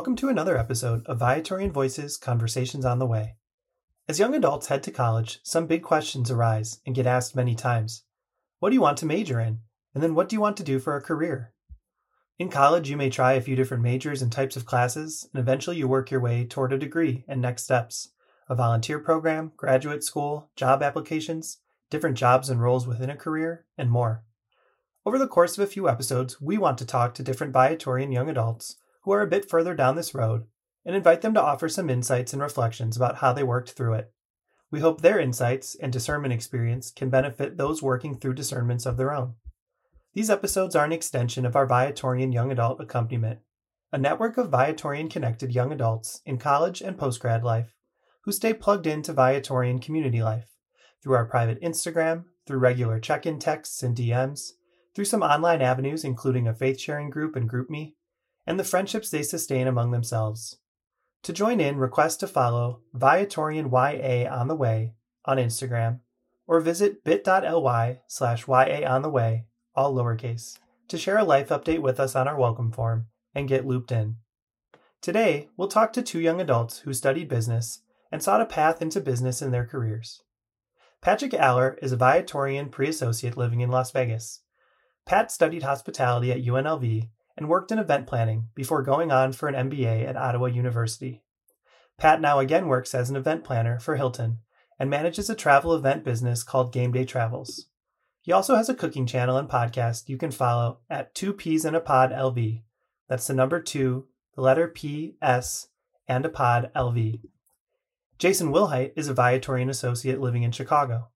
Welcome to another episode of Viatorian Voices Conversations on the Way. As young adults head to college, some big questions arise and get asked many times. What do you want to major in? And then what do you want to do for a career? In college, you may try a few different majors and types of classes, and eventually you work your way toward a degree and next steps a volunteer program, graduate school, job applications, different jobs and roles within a career, and more. Over the course of a few episodes, we want to talk to different Viatorian young adults who are a bit further down this road and invite them to offer some insights and reflections about how they worked through it. We hope their insights and discernment experience can benefit those working through discernments of their own. These episodes are an extension of our Viatorian Young Adult Accompaniment, a network of Viatorian connected young adults in college and postgrad life who stay plugged into Viatorian community life through our private Instagram, through regular check in texts and DMs, through some online avenues, including a faith sharing group and GroupMe, and the friendships they sustain among themselves. To join in, request to follow Viatorian YA on the Way on Instagram or visit bit.ly slash YA on the Way, all lowercase, to share a life update with us on our welcome form and get looped in. Today, we'll talk to two young adults who studied business and sought a path into business in their careers. Patrick Aller is a Viatorian pre associate living in Las Vegas. Pat studied hospitality at UNLV and worked in event planning before going on for an MBA at Ottawa University. Pat now again works as an event planner for Hilton and manages a travel event business called Game Day Travels. He also has a cooking channel and podcast you can follow at 2 P's in a Pod LV. That's the number 2, the letter P, S, and a pod LV. Jason Wilhite is a Viatorian associate living in Chicago.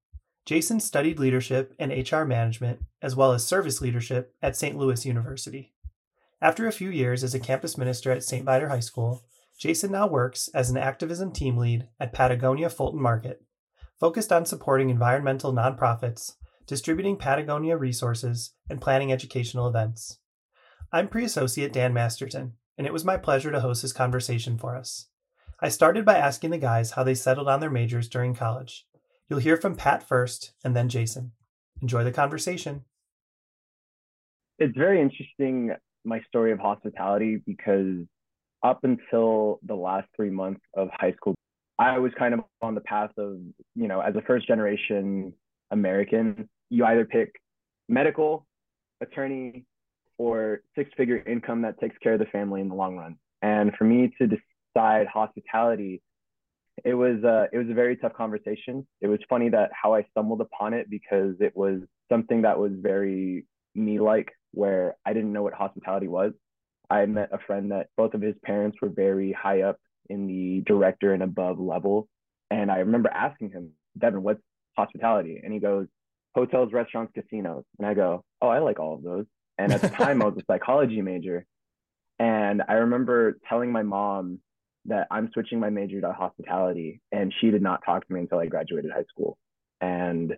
Jason studied leadership and HR management, as well as service leadership at St. Louis University. After a few years as a campus minister at St. Viator High School, Jason now works as an activism team lead at Patagonia Fulton Market, focused on supporting environmental nonprofits, distributing Patagonia resources, and planning educational events. I'm pre associate Dan Masterton, and it was my pleasure to host this conversation for us. I started by asking the guys how they settled on their majors during college. You'll hear from Pat first and then Jason. Enjoy the conversation. It's very interesting, my story of hospitality, because up until the last three months of high school, I was kind of on the path of, you know, as a first generation American, you either pick medical, attorney, or six figure income that takes care of the family in the long run. And for me to decide hospitality it was uh, it was a very tough conversation it was funny that how i stumbled upon it because it was something that was very me like where i didn't know what hospitality was. I met a friend that both of his parents were very high up in the director and above level. And i remember asking him devin what's hospitality? And he goes hotels restaurants casinos. And i go oh i like all of those. And at the time i was a psychology major. And i remember telling my mom that I'm switching my major to hospitality. And she did not talk to me until I graduated high school. And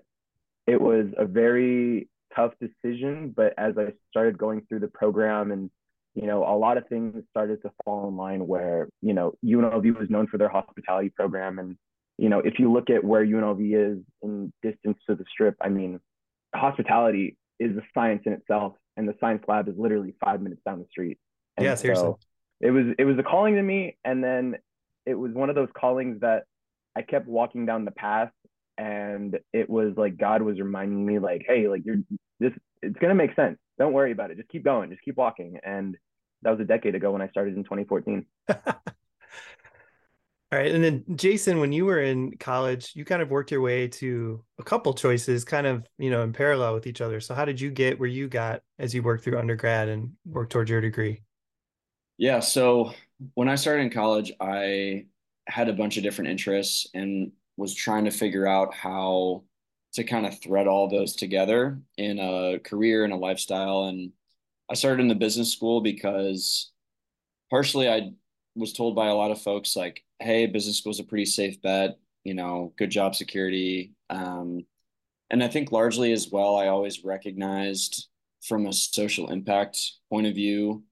it was a very tough decision. But as I started going through the program and you know, a lot of things started to fall in line where, you know, UNLV was known for their hospitality program. And, you know, if you look at where UNLV is in distance to the strip, I mean, hospitality is a science in itself. And the science lab is literally five minutes down the street. And yeah, seriously. So it was it was a calling to me and then it was one of those callings that I kept walking down the path and it was like God was reminding me like hey like you're this it's going to make sense don't worry about it just keep going just keep walking and that was a decade ago when I started in 2014 All right. And then Jason, when you were in college, you kind of worked your way to a couple choices kind of, you know, in parallel with each other. So how did you get where you got as you worked through undergrad and worked towards your degree? Yeah. So when I started in college, I had a bunch of different interests and was trying to figure out how to kind of thread all those together in a career and a lifestyle. And I started in the business school because partially I was told by a lot of folks like, hey, business school is a pretty safe bet, you know, good job security. Um, and I think largely as well, I always recognized from a social impact point of view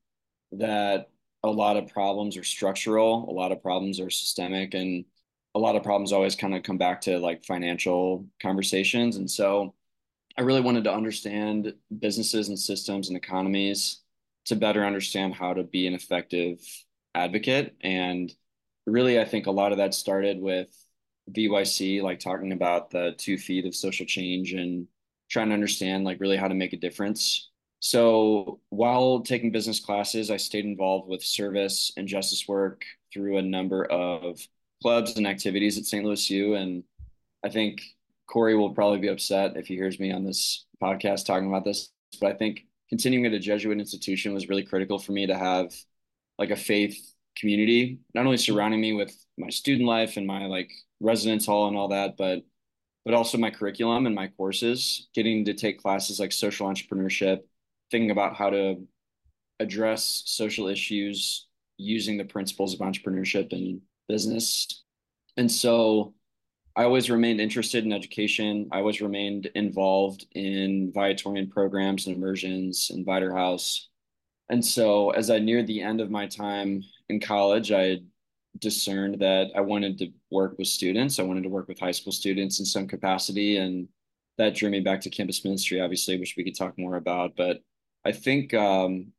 that a lot of problems are structural, a lot of problems are systemic, and a lot of problems always kind of come back to like financial conversations. And so I really wanted to understand businesses and systems and economies to better understand how to be an effective advocate. And really, I think a lot of that started with VYC, like talking about the two feet of social change and trying to understand like really how to make a difference. So while taking business classes, I stayed involved with service and justice work through a number of clubs and activities at St. Louis U. And I think Corey will probably be upset if he hears me on this podcast talking about this, but I think continuing at a Jesuit institution was really critical for me to have like a faith community, not only surrounding me with my student life and my like residence hall and all that, but but also my curriculum and my courses, getting to take classes like social entrepreneurship, thinking about how to address social issues using the principles of entrepreneurship and business. And so I always remained interested in education. I always remained involved in Viatorian programs and immersions and Viator House. And so as I neared the end of my time in college, I discerned that I wanted to work with students. I wanted to work with high school students in some capacity. And that drew me back to campus ministry, obviously, which we could talk more about. But I think um,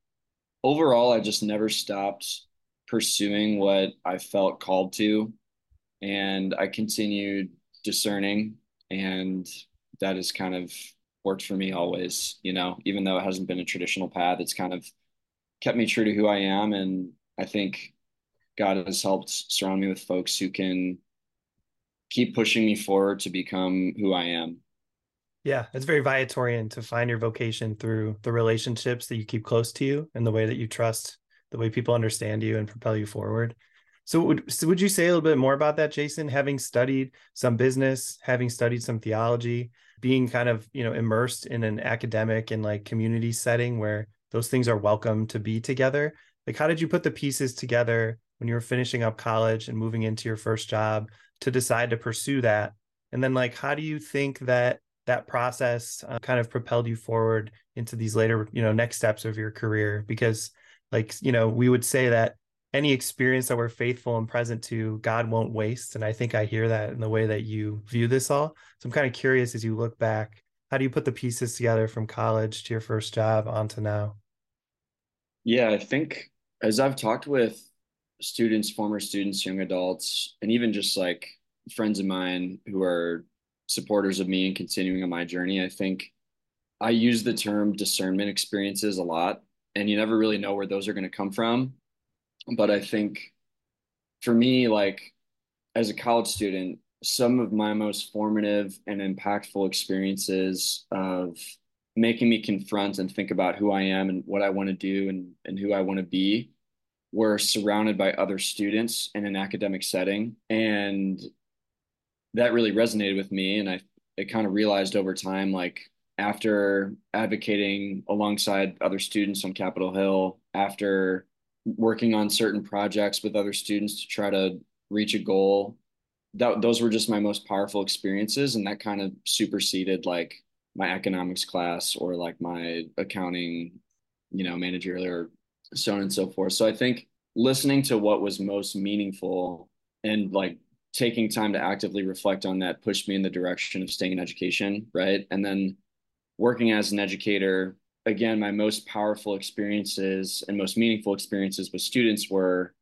overall, I just never stopped pursuing what I felt called to and I continued discerning, and that has kind of worked for me always. You know, even though it hasn't been a traditional path, it's kind of kept me true to who I am, and I think God has helped surround me with folks who can keep pushing me forward to become who I am. Yeah, it's very Viatorian to find your vocation through the relationships that you keep close to you and the way that you trust, the way people understand you and propel you forward. So would so would you say a little bit more about that, Jason? Having studied some business, having studied some theology, being kind of you know immersed in an academic and like community setting where those things are welcome to be together. Like, how did you put the pieces together when you were finishing up college and moving into your first job to decide to pursue that? And then, like, how do you think that that process uh, kind of propelled you forward into these later, you know, next steps of your career? Because, like, you know, we would say that any experience that we're faithful and present to, God won't waste. And I think I hear that in the way that you view this all. So I'm kind of curious as you look back, how do you put the pieces together from college to your first job on to now? Yeah, I think as I've talked with students, former students, young adults, and even just like friends of mine who are supporters of me and continuing on my journey, I think I use the term discernment experiences a lot. And you never really know where those are going to come from but I think for me, like as a college student, some of my most formative and impactful experiences of making me confront and think about who I am and what I want to do and, and who I want to be were surrounded by other students in an academic setting. And that really resonated with me. And I, I kind of realized over time, like after advocating alongside other students on Capitol Hill, after working on certain projects with other students to try to reach a goal that those were just my most powerful experiences and that kind of superseded like my economics class or like my accounting you know managerial or so on and so forth. So i think listening to what was most meaningful and like taking time to actively reflect on that pushed me in the direction of staying in education right? And then working as an educator again, my most powerful experiences and most meaningful experiences with students were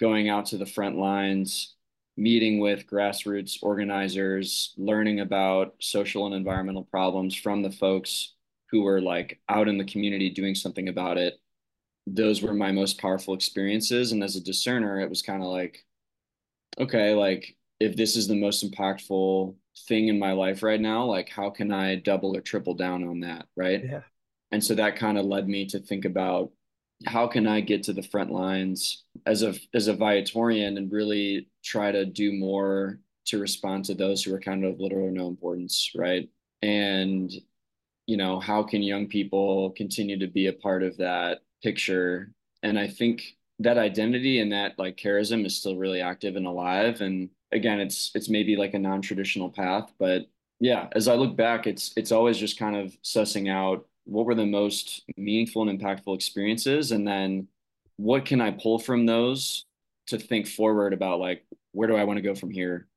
going out to the front lines, meeting with grassroots organizers, learning about social and environmental problems from the folks who were like out in the community doing something about it. Those were my most powerful experiences. And as a discerner, it was kind of like, okay, like if this is the most impactful thing in my life right now, like how can I double or triple down on that? Right. Yeah and so that kind of led me to think about how can I get to the front lines as a as a Viatorian and really try to do more to respond to those who are kind of little or no importance, right? And you know, how can young people continue to be a part of that picture? And I think that identity and that like charism is still really active and alive. And again, it's it's maybe like a non-traditional path, but yeah, as I look back, it's it's always just kind of sussing out what were the most meaningful and impactful experiences and then what can i pull from those to think forward about like where do i want to go from here?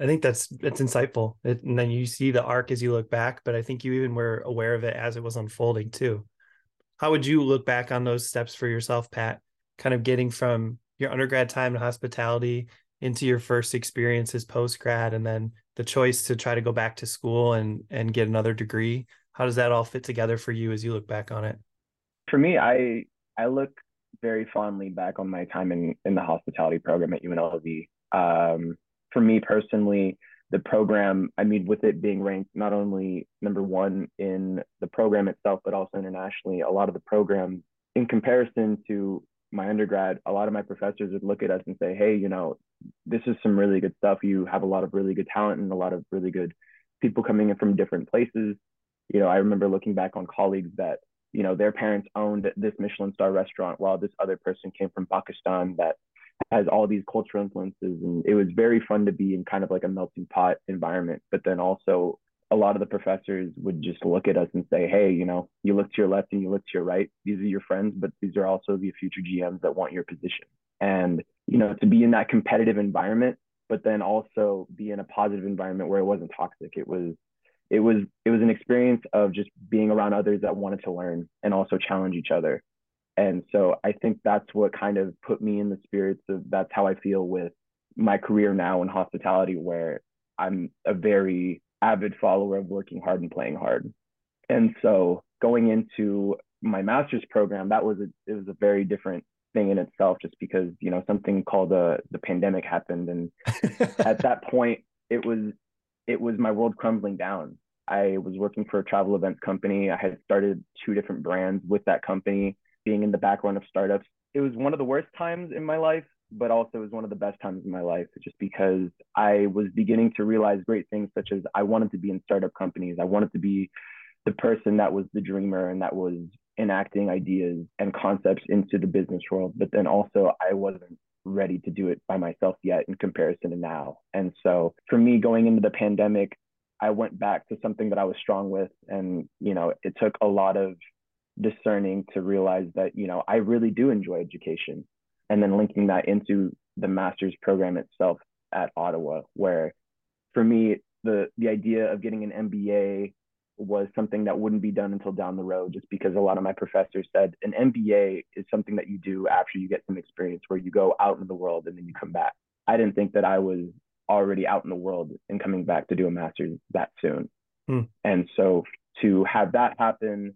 I think that's it's insightful. It, and then you see the arc as you look back but i think you even were aware of it as it was unfolding too. How would you look back on those steps for yourself pat kind of getting from your undergrad time in hospitality into your first experiences post grad and then the choice to try to go back to school and and get another degree. How does that all fit together for you as you look back on it? For me i i look very fondly back on my time in in the hospitality program at unlv um, for me personally the program i mean with it being ranked not only number one in the program itself but also internationally a lot of the programs in comparison to my undergrad, a lot of my professors would look at us and say, Hey, you know, this is some really good stuff. You have a lot of really good talent and a lot of really good people coming in from different places. You know, I remember looking back on colleagues that, you know, their parents owned this Michelin star restaurant while this other person came from Pakistan that has all these cultural influences. And it was very fun to be in kind of like a melting pot environment, but then also a lot of the professors would just look at us and say, hey, you know, you look to your left and you look to your right. These are your friends, but these are also the future GMs that want your position. And, you know, to be in that competitive environment, but then also be in a positive environment where it wasn't toxic. It was, it was, it was an experience of just being around others that wanted to learn and also challenge each other. And so I think that's what kind of put me in the spirits of that's how I feel with my career now in hospitality, where I'm a very avid follower of working hard and playing hard. And so going into my master's program, that was a it was a very different thing in itself, just because you know something called the the pandemic happened, and at that point it was it was my world crumbling down. I was working for a travel events company. I had started two different brands with that company, being in the background of startups. It was one of the worst times in my life but also it was one of the best times in my life just because I was beginning to realize great things such as I wanted to be in startup companies. I wanted to be the person that was the dreamer and that was enacting ideas and concepts into the business world. But then also I wasn't ready to do it by myself yet in comparison to now. And so for me going into the pandemic, I went back to something that I was strong with. And, you know, it took a lot of discerning to realize that, you know, I really do enjoy education and then linking that into the master's program itself at Ottawa, where for me, the the idea of getting an MBA was something that wouldn't be done until down the road, just because a lot of my professors said an MBA is something that you do after you get some experience where you go out in the world and then you come back. I didn't think that I was already out in the world and coming back to do a master's that soon. Hmm. And so to have that happen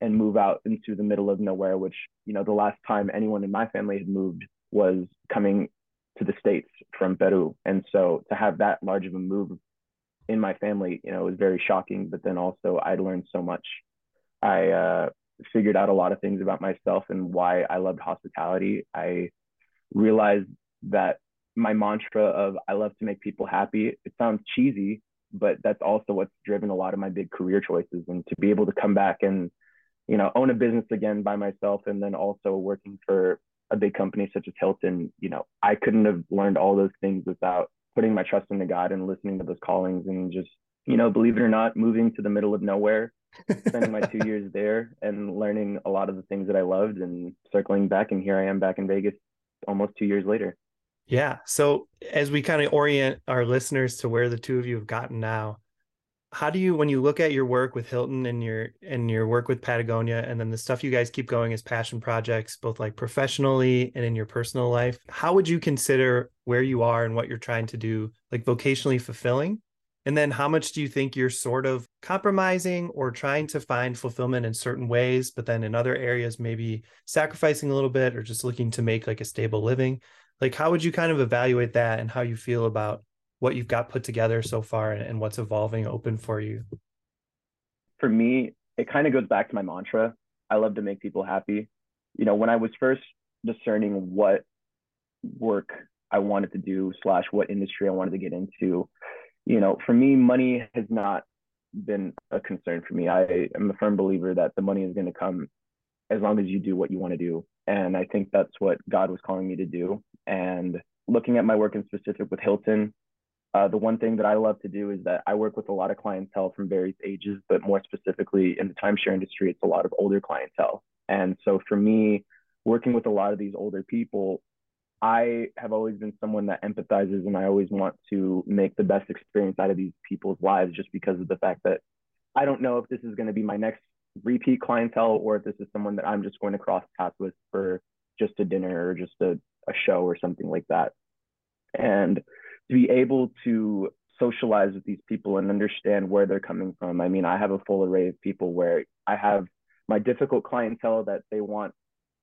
and move out into the middle of nowhere, which, you know, the last time anyone in my family had moved was coming to the States from Peru. And so to have that large of a move in my family, you know, was very shocking. But then also I'd learned so much. I uh, figured out a lot of things about myself and why I loved hospitality. I realized that my mantra of I love to make people happy, it sounds cheesy, but that's also what's driven a lot of my big career choices. And to be able to come back and you know, own a business again by myself and then also working for a big company such as Hilton, you know, I couldn't have learned all those things without putting my trust into God and listening to those callings and just, you know, believe it or not, moving to the middle of nowhere, spending my two years there and learning a lot of the things that I loved and circling back. And here I am back in Vegas almost two years later. Yeah. So as we kind of orient our listeners to where the two of you have gotten now, how do you when you look at your work with Hilton and your and your work with Patagonia and then the stuff you guys keep going as passion projects both like professionally and in your personal life how would you consider where you are and what you're trying to do like vocationally fulfilling? And then how much do you think you're sort of compromising or trying to find fulfillment in certain ways but then in other areas maybe sacrificing a little bit or just looking to make like a stable living? Like how would you kind of evaluate that and how you feel about what you've got put together so far and, and what's evolving open for you? For me, it kind of goes back to my mantra. I love to make people happy. You know, when I was first discerning what work I wanted to do slash what industry I wanted to get into, you know, for me, money has not been a concern for me. I am a firm believer that the money is going to come as long as you do what you want to do. And I think that's what God was calling me to do. And looking at my work in specific with Hilton, uh, the one thing that I love to do is that I work with a lot of clientele from various ages, but more specifically in the timeshare industry, it's a lot of older clientele. And so for me, working with a lot of these older people, I have always been someone that empathizes and I always want to make the best experience out of these people's lives just because of the fact that I don't know if this is going to be my next repeat clientele or if this is someone that I'm just going to cross paths with for just a dinner or just a, a show or something like that. And to be able to socialize with these people and understand where they're coming from. I mean, I have a full array of people where I have my difficult clientele that they want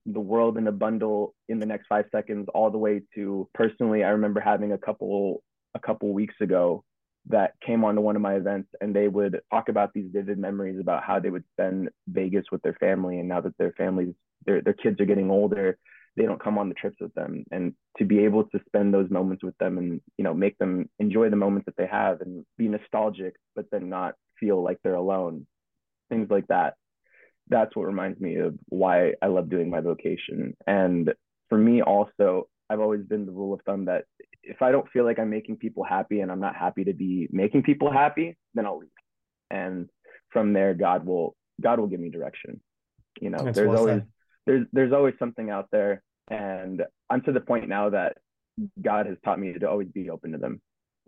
the world in a bundle in the next five seconds all the way to personally i remember having a couple a couple weeks ago that came onto one of my events and they would talk about these vivid memories about how they would spend vegas with their family and now that their families their, their kids are getting older they don't come on the trips with them and to be able to spend those moments with them and you know make them enjoy the moments that they have and be nostalgic but then not feel like they're alone things like that that's what reminds me of why I love doing my vocation. And for me, also, I've always been the rule of thumb that if I don't feel like I'm making people happy and I'm not happy to be making people happy, then I'll leave. And from there, God will God will give me direction. You know, That's there's well always there's there's always something out there, and I'm to the point now that God has taught me to always be open to them.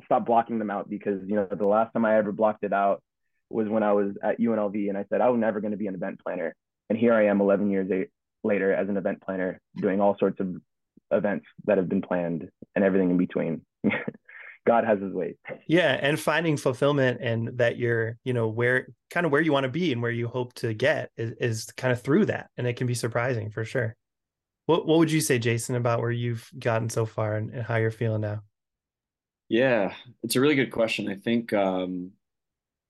Stop blocking them out because you know the last time I ever blocked it out was when I was at UNLV and I said I was never going to be an event planner. And here I am 11 years later as an event planner doing all sorts of events that have been planned and everything in between. God has his ways. Yeah, and finding fulfillment and that you're, you know, where kind of where you want to be and where you hope to get is, is kind of through that, and it can be surprising for sure. What What would you say, Jason, about where you've gotten so far and, and how you're feeling now? Yeah, it's a really good question. I think um,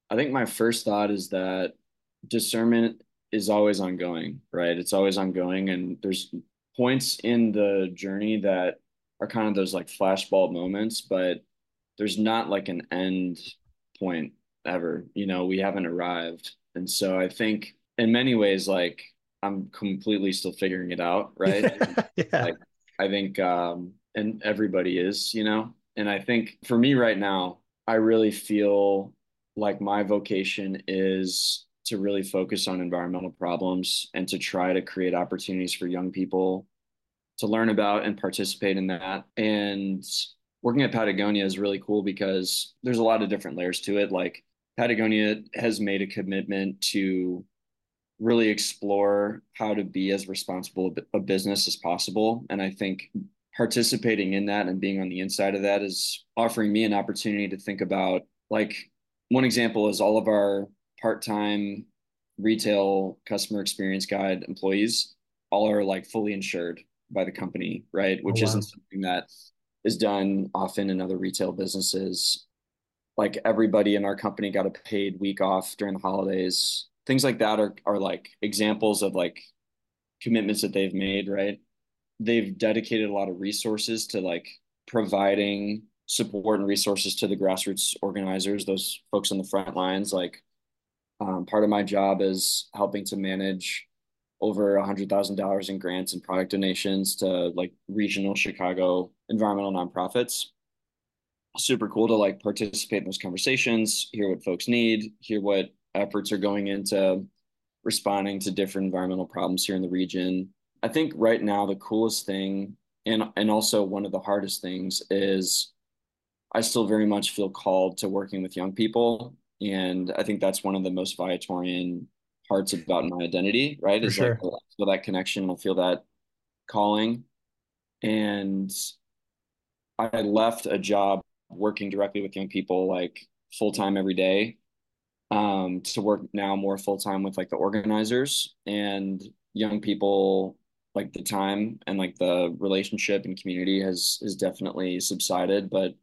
I think my first thought is that discernment is always ongoing, right? It's always ongoing. And there's points in the journey that are kind of those like flashbulb moments, but there's not like an end point ever. You know, we haven't arrived. And so I think in many ways, like I'm completely still figuring it out, right? yeah. Like I think um and everybody is, you know. And I think for me right now, I really feel like my vocation is to really focus on environmental problems and to try to create opportunities for young people to learn about and participate in that. And working at Patagonia is really cool because there's a lot of different layers to it. Like Patagonia has made a commitment to really explore how to be as responsible a business as possible. And I think participating in that and being on the inside of that is offering me an opportunity to think about like one example is all of our part-time retail customer experience guide employees all are like fully insured by the company, right? Oh, Which oh, wow. isn't something that is done often in other retail businesses. Like everybody in our company got a paid week off during the holidays. Things like that are are like examples of like commitments that they've made, right? They've dedicated a lot of resources to like providing support and resources to the grassroots organizers, those folks on the front lines. Like um, part of my job is helping to manage over a hundred thousand dollars in grants and product donations to like regional Chicago environmental nonprofits. Super cool to like participate in those conversations, hear what folks need, hear what efforts are going into responding to different environmental problems here in the region. I think right now the coolest thing and and also one of the hardest things is I still very much feel called to working with young people. And I think that's one of the most Viatorian parts about my identity, right? For is sure. like feel that connection, I feel that calling. And I left a job working directly with young people like full time every day um, to work now more full time with like the organizers and young people like the time and like the relationship and community has has definitely subsided but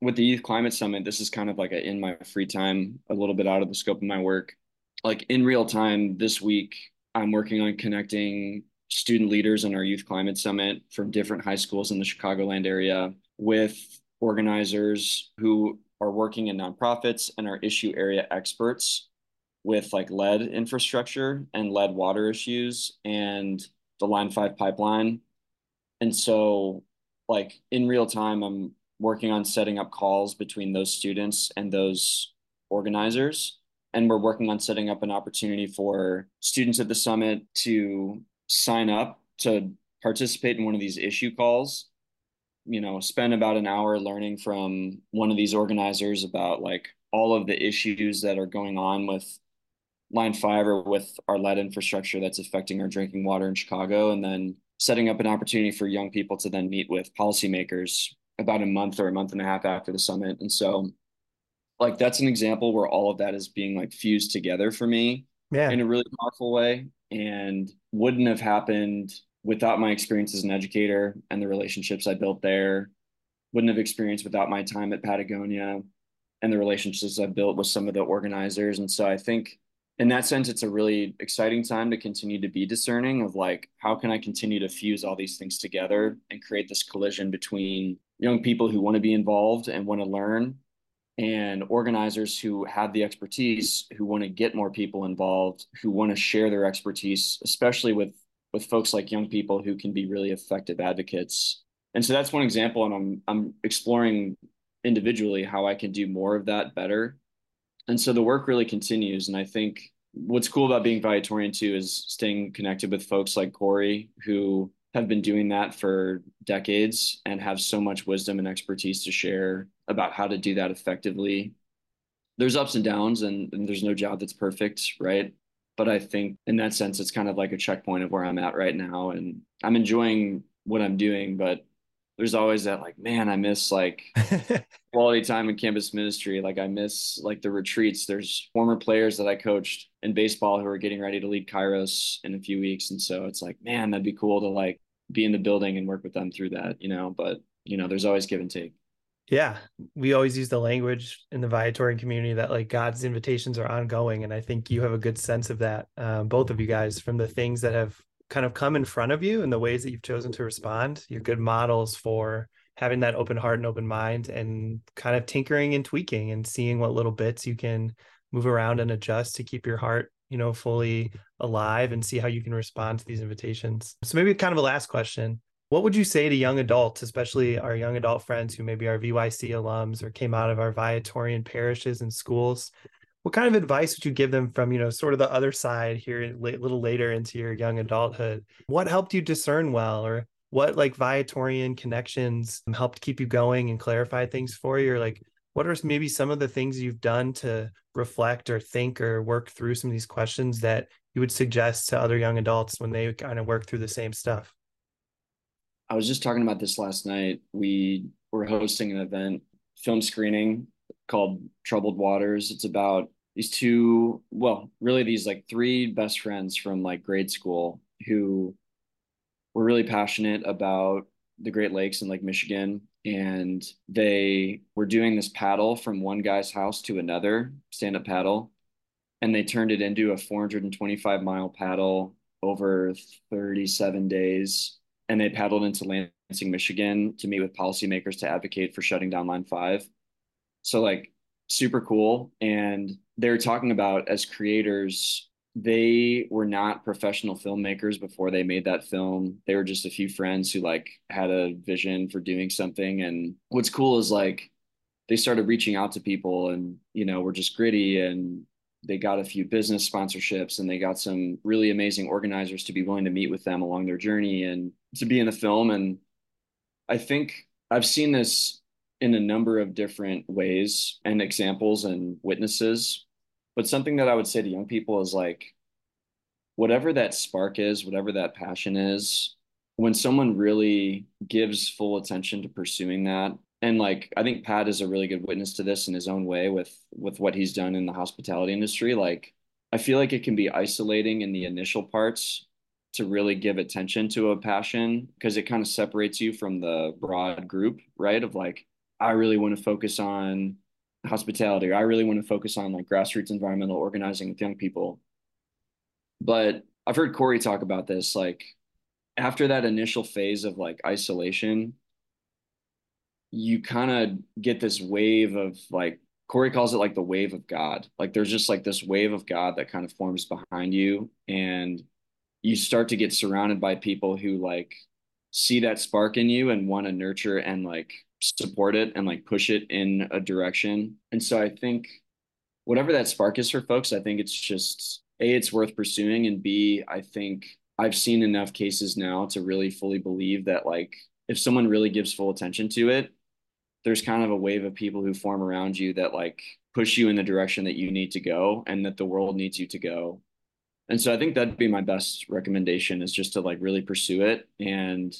with the Youth Climate Summit, this is kind of like a, in my free time, a little bit out of the scope of my work. Like in real time this week, I'm working on connecting student leaders in our Youth Climate Summit from different high schools in the Chicagoland area with organizers who are working in nonprofits and are issue area experts with like lead infrastructure and lead water issues and the Line 5 pipeline. And so like in real time, I'm working on setting up calls between those students and those organizers. And we're working on setting up an opportunity for students at the summit to sign up to participate in one of these issue calls. You know, spend about an hour learning from one of these organizers about like all of the issues that are going on with line five or with our lead infrastructure that's affecting our drinking water in Chicago. And then setting up an opportunity for young people to then meet with policymakers about a month or a month and a half after the summit. And so like that's an example where all of that is being like fused together for me yeah. in a really powerful way and wouldn't have happened without my experience as an educator and the relationships I built there. Wouldn't have experienced without my time at Patagonia and the relationships I built with some of the organizers. And so I think in that sense, it's a really exciting time to continue to be discerning of like, how can I continue to fuse all these things together and create this collision between young people who want to be involved and want to learn and organizers who have the expertise who want to get more people involved who want to share their expertise especially with with folks like young people who can be really effective advocates. And so that's one example and i'm i'm exploring individually how i can do more of that better. And so the work really continues and i think what's cool about being Viatorian too is staying connected with folks like corey who have been doing that for decades and have so much wisdom and expertise to share about how to do that effectively. There's ups and downs, and, and there's no job that's perfect, right? But I think in that sense, it's kind of like a checkpoint of where I'm at right now. And I'm enjoying what I'm doing, but there's always that like, man, I miss like quality time in campus ministry. Like I miss like the retreats. There's former players that I coached in baseball who are getting ready to lead Kairos in a few weeks. And so it's like, man, that'd be cool to like be in the building and work with them through that, you know, but you know, there's always give and take. Yeah. We always use the language in the Viatorian community that like God's invitations are ongoing. And I think you have a good sense of that, um, both of you guys, from the things that have kind of come in front of you and the ways that you've chosen to respond. You're good models for having that open heart and open mind and kind of tinkering and tweaking and seeing what little bits you can move around and adjust to keep your heart you know, fully alive and see how you can respond to these invitations. So maybe kind of a last question. What would you say to young adults, especially our young adult friends who maybe are VYC alums or came out of our Viatorian parishes and schools? What kind of advice would you give them from, you know, sort of the other side here a little later into your young adulthood? What helped you discern well or what like Viatorian connections helped keep you going and clarify things for you? Or like what are maybe some of the things you've done to reflect or think or work through some of these questions that you would suggest to other young adults when they kind of work through the same stuff? I was just talking about this last night. We were hosting an event, film screening called Troubled Waters. It's about these two, well, really these like three best friends from like grade school who were really passionate about the Great Lakes and like Michigan and they were doing this paddle from one guy's house to another stand up paddle and they turned it into a 425 mile paddle over 37 days. And they paddled into Lansing, Michigan to meet with policymakers to advocate for shutting down line 5 so like super cool. And they're talking about as creators they were not professional filmmakers before they made that film. They were just a few friends who like had a vision for doing something. And what's cool is like they started reaching out to people and, you know, were just gritty and they got a few business sponsorships and they got some really amazing organizers to be willing to meet with them along their journey and to be in the film. And I think I've seen this in a number of different ways and examples and witnesses but something that I would say to young people is like, whatever that spark is, whatever that passion is, when someone really gives full attention to pursuing that, and like I think Pat is a really good witness to this in his own way with with what he's done in the hospitality industry. Like I feel like it can be isolating in the initial parts to really give attention to a passion because it kind of separates you from the broad group, right? Of like, I really want to focus on hospitality. I really want to focus on like grassroots environmental organizing with young people. But I've heard Corey talk about this. Like after that initial phase of like isolation, you kind of get this wave of like Corey calls it like the wave of God. Like there's just like this wave of God that kind of forms behind you, and you start to get surrounded by people who like see that spark in you and want to nurture and like support it and like push it in a direction. And so I think whatever that spark is for folks, I think it's just A, it's worth pursuing. And B, I think I've seen enough cases now to really fully believe that like if someone really gives full attention to it, there's kind of a wave of people who form around you that like push you in the direction that you need to go and that the world needs you to go. And so I think that'd be my best recommendation is just to like really pursue it and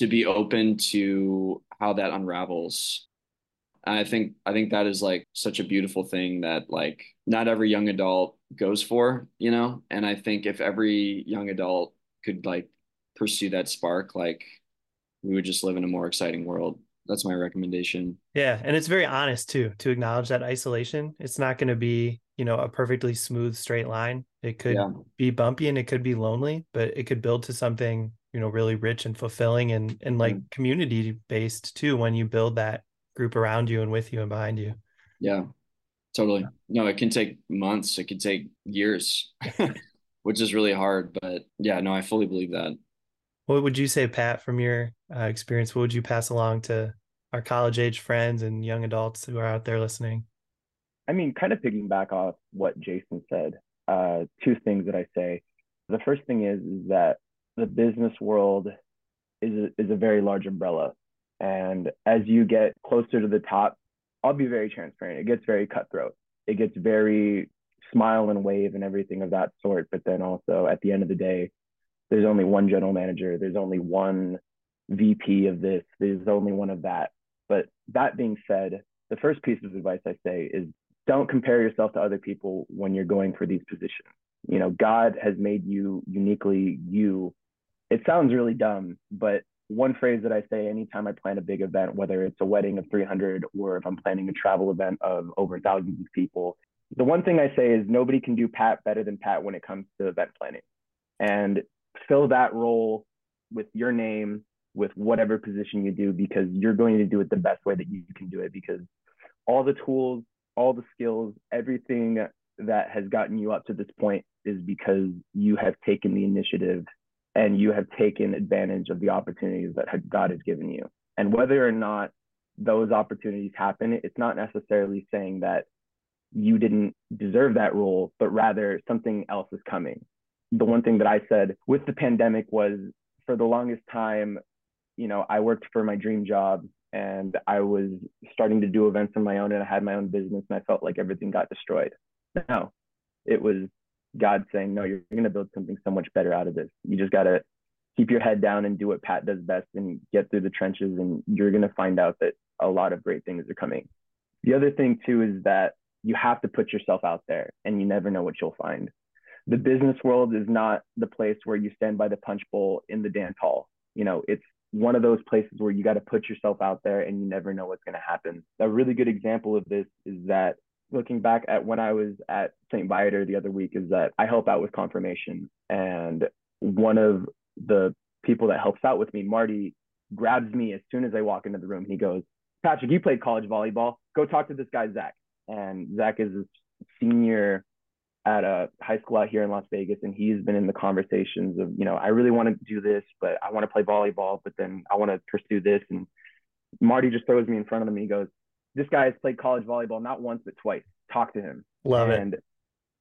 to be open to how that unravels. And I think I think that is like such a beautiful thing that like not every young adult goes for, you know? And I think if every young adult could like pursue that spark, like we would just live in a more exciting world. That's my recommendation. Yeah, and it's very honest too to acknowledge that isolation. It's not going to be, you know, a perfectly smooth straight line. It could yeah. be bumpy and it could be lonely, but it could build to something, you know, really rich and fulfilling and and like mm-hmm. community based too when you build that group around you and with you and behind you. Yeah. Totally. No, it can take months, it can take years, which is really hard, but yeah, no, I fully believe that. What would you say, Pat, from your uh, experience? What would you pass along to our college age friends and young adults who are out there listening? I mean, kind of picking back off what Jason said, uh, two things that I say. The first thing is, is that the business world is a, is a very large umbrella. And as you get closer to the top, I'll be very transparent. It gets very cutthroat. It gets very smile and wave and everything of that sort. But then also at the end of the day, there's only one general manager, there's only one VP of this, there's only one of that. But that being said, the first piece of advice I say is don't compare yourself to other people when you're going for these positions. You know, God has made you uniquely you. It sounds really dumb, but one phrase that I say anytime I plan a big event, whether it's a wedding of 300 or if I'm planning a travel event of over thousands of people, the one thing I say is nobody can do Pat better than Pat when it comes to event planning. And fill that role with your name, with whatever position you do, because you're going to do it the best way that you can do it. Because all the tools, all the skills, everything that has gotten you up to this point is because you have taken the initiative and you have taken advantage of the opportunities that God has given you. And whether or not those opportunities happen, it's not necessarily saying that you didn't deserve that role, but rather something else is coming the one thing that I said with the pandemic was for the longest time, you know, I worked for my dream job and I was starting to do events on my own and I had my own business and I felt like everything got destroyed. No, it was God saying, no, you're going to build something so much better out of this. You just got to keep your head down and do what Pat does best and get through the trenches and you're going to find out that a lot of great things are coming. The other thing too is that you have to put yourself out there and you never know what you'll find the business world is not the place where you stand by the punch bowl in the dance hall. You know, it's one of those places where you got to put yourself out there and you never know what's going to happen. A really good example of this is that looking back at when I was at St. Viator the other week is that I help out with confirmation and one of the people that helps out with me, Marty, grabs me as soon as I walk into the room. He goes, Patrick, you played college volleyball. Go talk to this guy, Zach. And Zach is a senior at a high school out here in Las Vegas, and he's been in the conversations of, you know, I really want to do this, but I want to play volleyball, but then I want to pursue this. And Marty just throws me in front of him. He goes, "This guy has played college volleyball not once but twice. Talk to him." Love and it.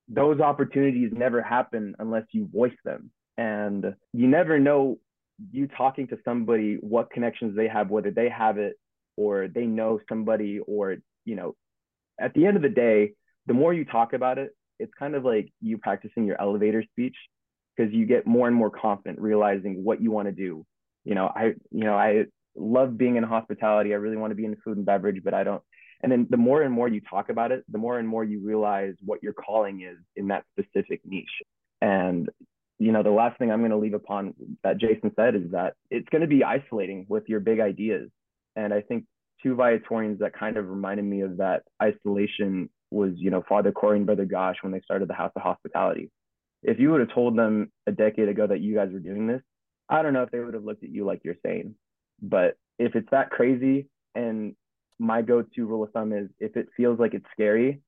those opportunities never happen unless you voice them, and you never know. You talking to somebody, what connections they have, whether they have it or they know somebody, or you know, at the end of the day, the more you talk about it, it's kind of like you practicing your elevator speech because you get more and more confident realizing what you want to do. You know, I you know, I love being in hospitality. I really want to be in food and beverage, but I don't and then the more and more you talk about it, the more and more you realize what your calling is in that specific niche. And you know, the last thing I'm going to leave upon that Jason said is that it's going to be isolating with your big ideas. And I think two Viatorians that kind of reminded me of that isolation was, you know, Father Corey and Brother Gosh when they started the House of Hospitality. If you would have told them a decade ago that you guys were doing this, I don't know if they would have looked at you like you're sane. But if it's that crazy, and my go-to rule of thumb is if it feels like it's scary,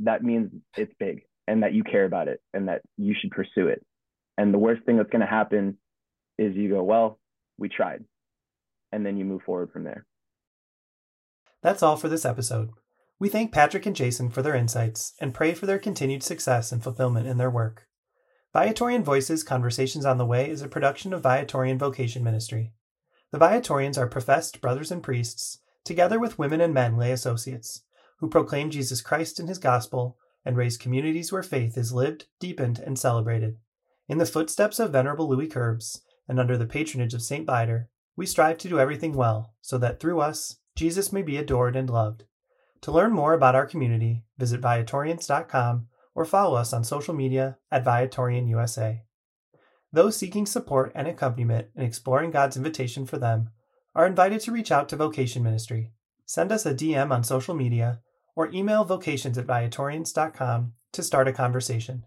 that means it's big and that you care about it and that you should pursue it. And the worst thing that's going to happen is you go, well, we tried. And then you move forward from there. That's all for this episode. We thank Patrick and Jason for their insights and pray for their continued success and fulfillment in their work. Viatorian Voices Conversations on the Way is a production of Viatorian Vocation Ministry. The Viatorians are professed brothers and priests, together with women and men lay associates, who proclaim Jesus Christ and his gospel and raise communities where faith is lived, deepened, and celebrated. In the footsteps of Venerable Louis Querbes and under the patronage of St. Viator, we strive to do everything well so that through us, Jesus may be adored and loved. To learn more about our community, visit Viatorians.com or follow us on social media at Viatorian USA. Those seeking support and accompaniment in exploring God's invitation for them are invited to reach out to Vocation Ministry. Send us a DM on social media or email vocations at Viatorians.com to start a conversation.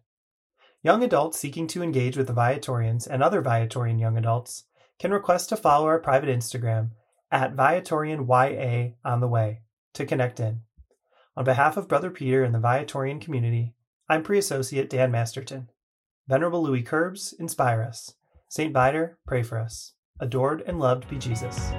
Young adults seeking to engage with the Viatorians and other Viatorian young adults can request to follow our private Instagram at ViatorianYA on the way to connect in. On behalf of Brother Peter and the Viatorian community, I'm Pre Associate Dan Masterton. Venerable Louis Querbes, inspire us. St. Viator, pray for us. Adored and loved be Jesus.